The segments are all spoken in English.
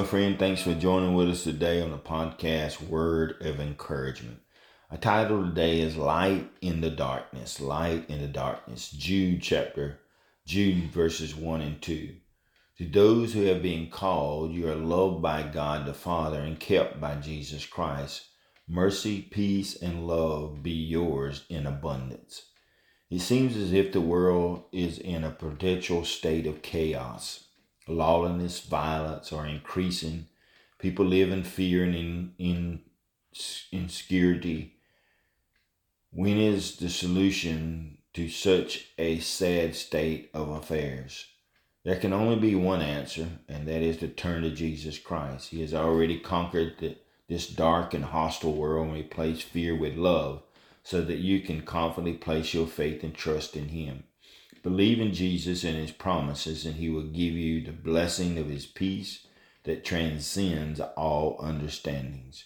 friend. Thanks for joining with us today on the podcast Word of Encouragement. Our title today is Light in the Darkness. Light in the Darkness. Jude chapter, Jude verses 1 and 2. To those who have been called, you are loved by God the Father and kept by Jesus Christ. Mercy, peace, and love be yours in abundance. It seems as if the world is in a perpetual state of chaos lawlessness, violence are increasing. People live in fear and in, in insecurity. When is the solution to such a sad state of affairs? There can only be one answer, and that is to turn to Jesus Christ. He has already conquered the, this dark and hostile world and replaced fear with love so that you can confidently place your faith and trust in Him. Believe in Jesus and his promises, and he will give you the blessing of his peace that transcends all understandings.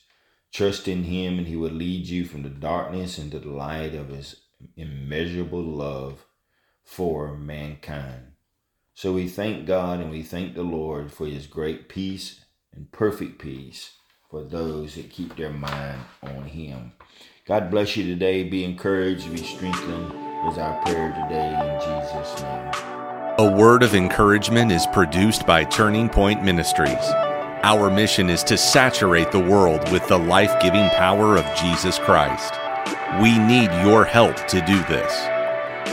Trust in him, and he will lead you from the darkness into the light of his immeasurable love for mankind. So we thank God and we thank the Lord for his great peace and perfect peace for those that keep their mind on him. God bless you today. Be encouraged, be strengthened is our prayer today in Jesus' name. A word of encouragement is produced by Turning Point Ministries. Our mission is to saturate the world with the life giving power of Jesus Christ. We need your help to do this.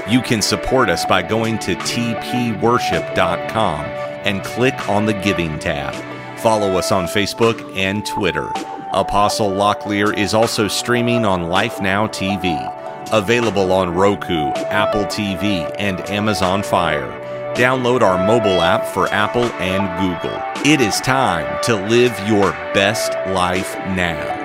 You can support us by going to tpworship.com and click on the Giving tab. Follow us on Facebook and Twitter. Apostle Locklear is also streaming on Life Now TV Available on Roku, Apple TV, and Amazon Fire. Download our mobile app for Apple and Google. It is time to live your best life now.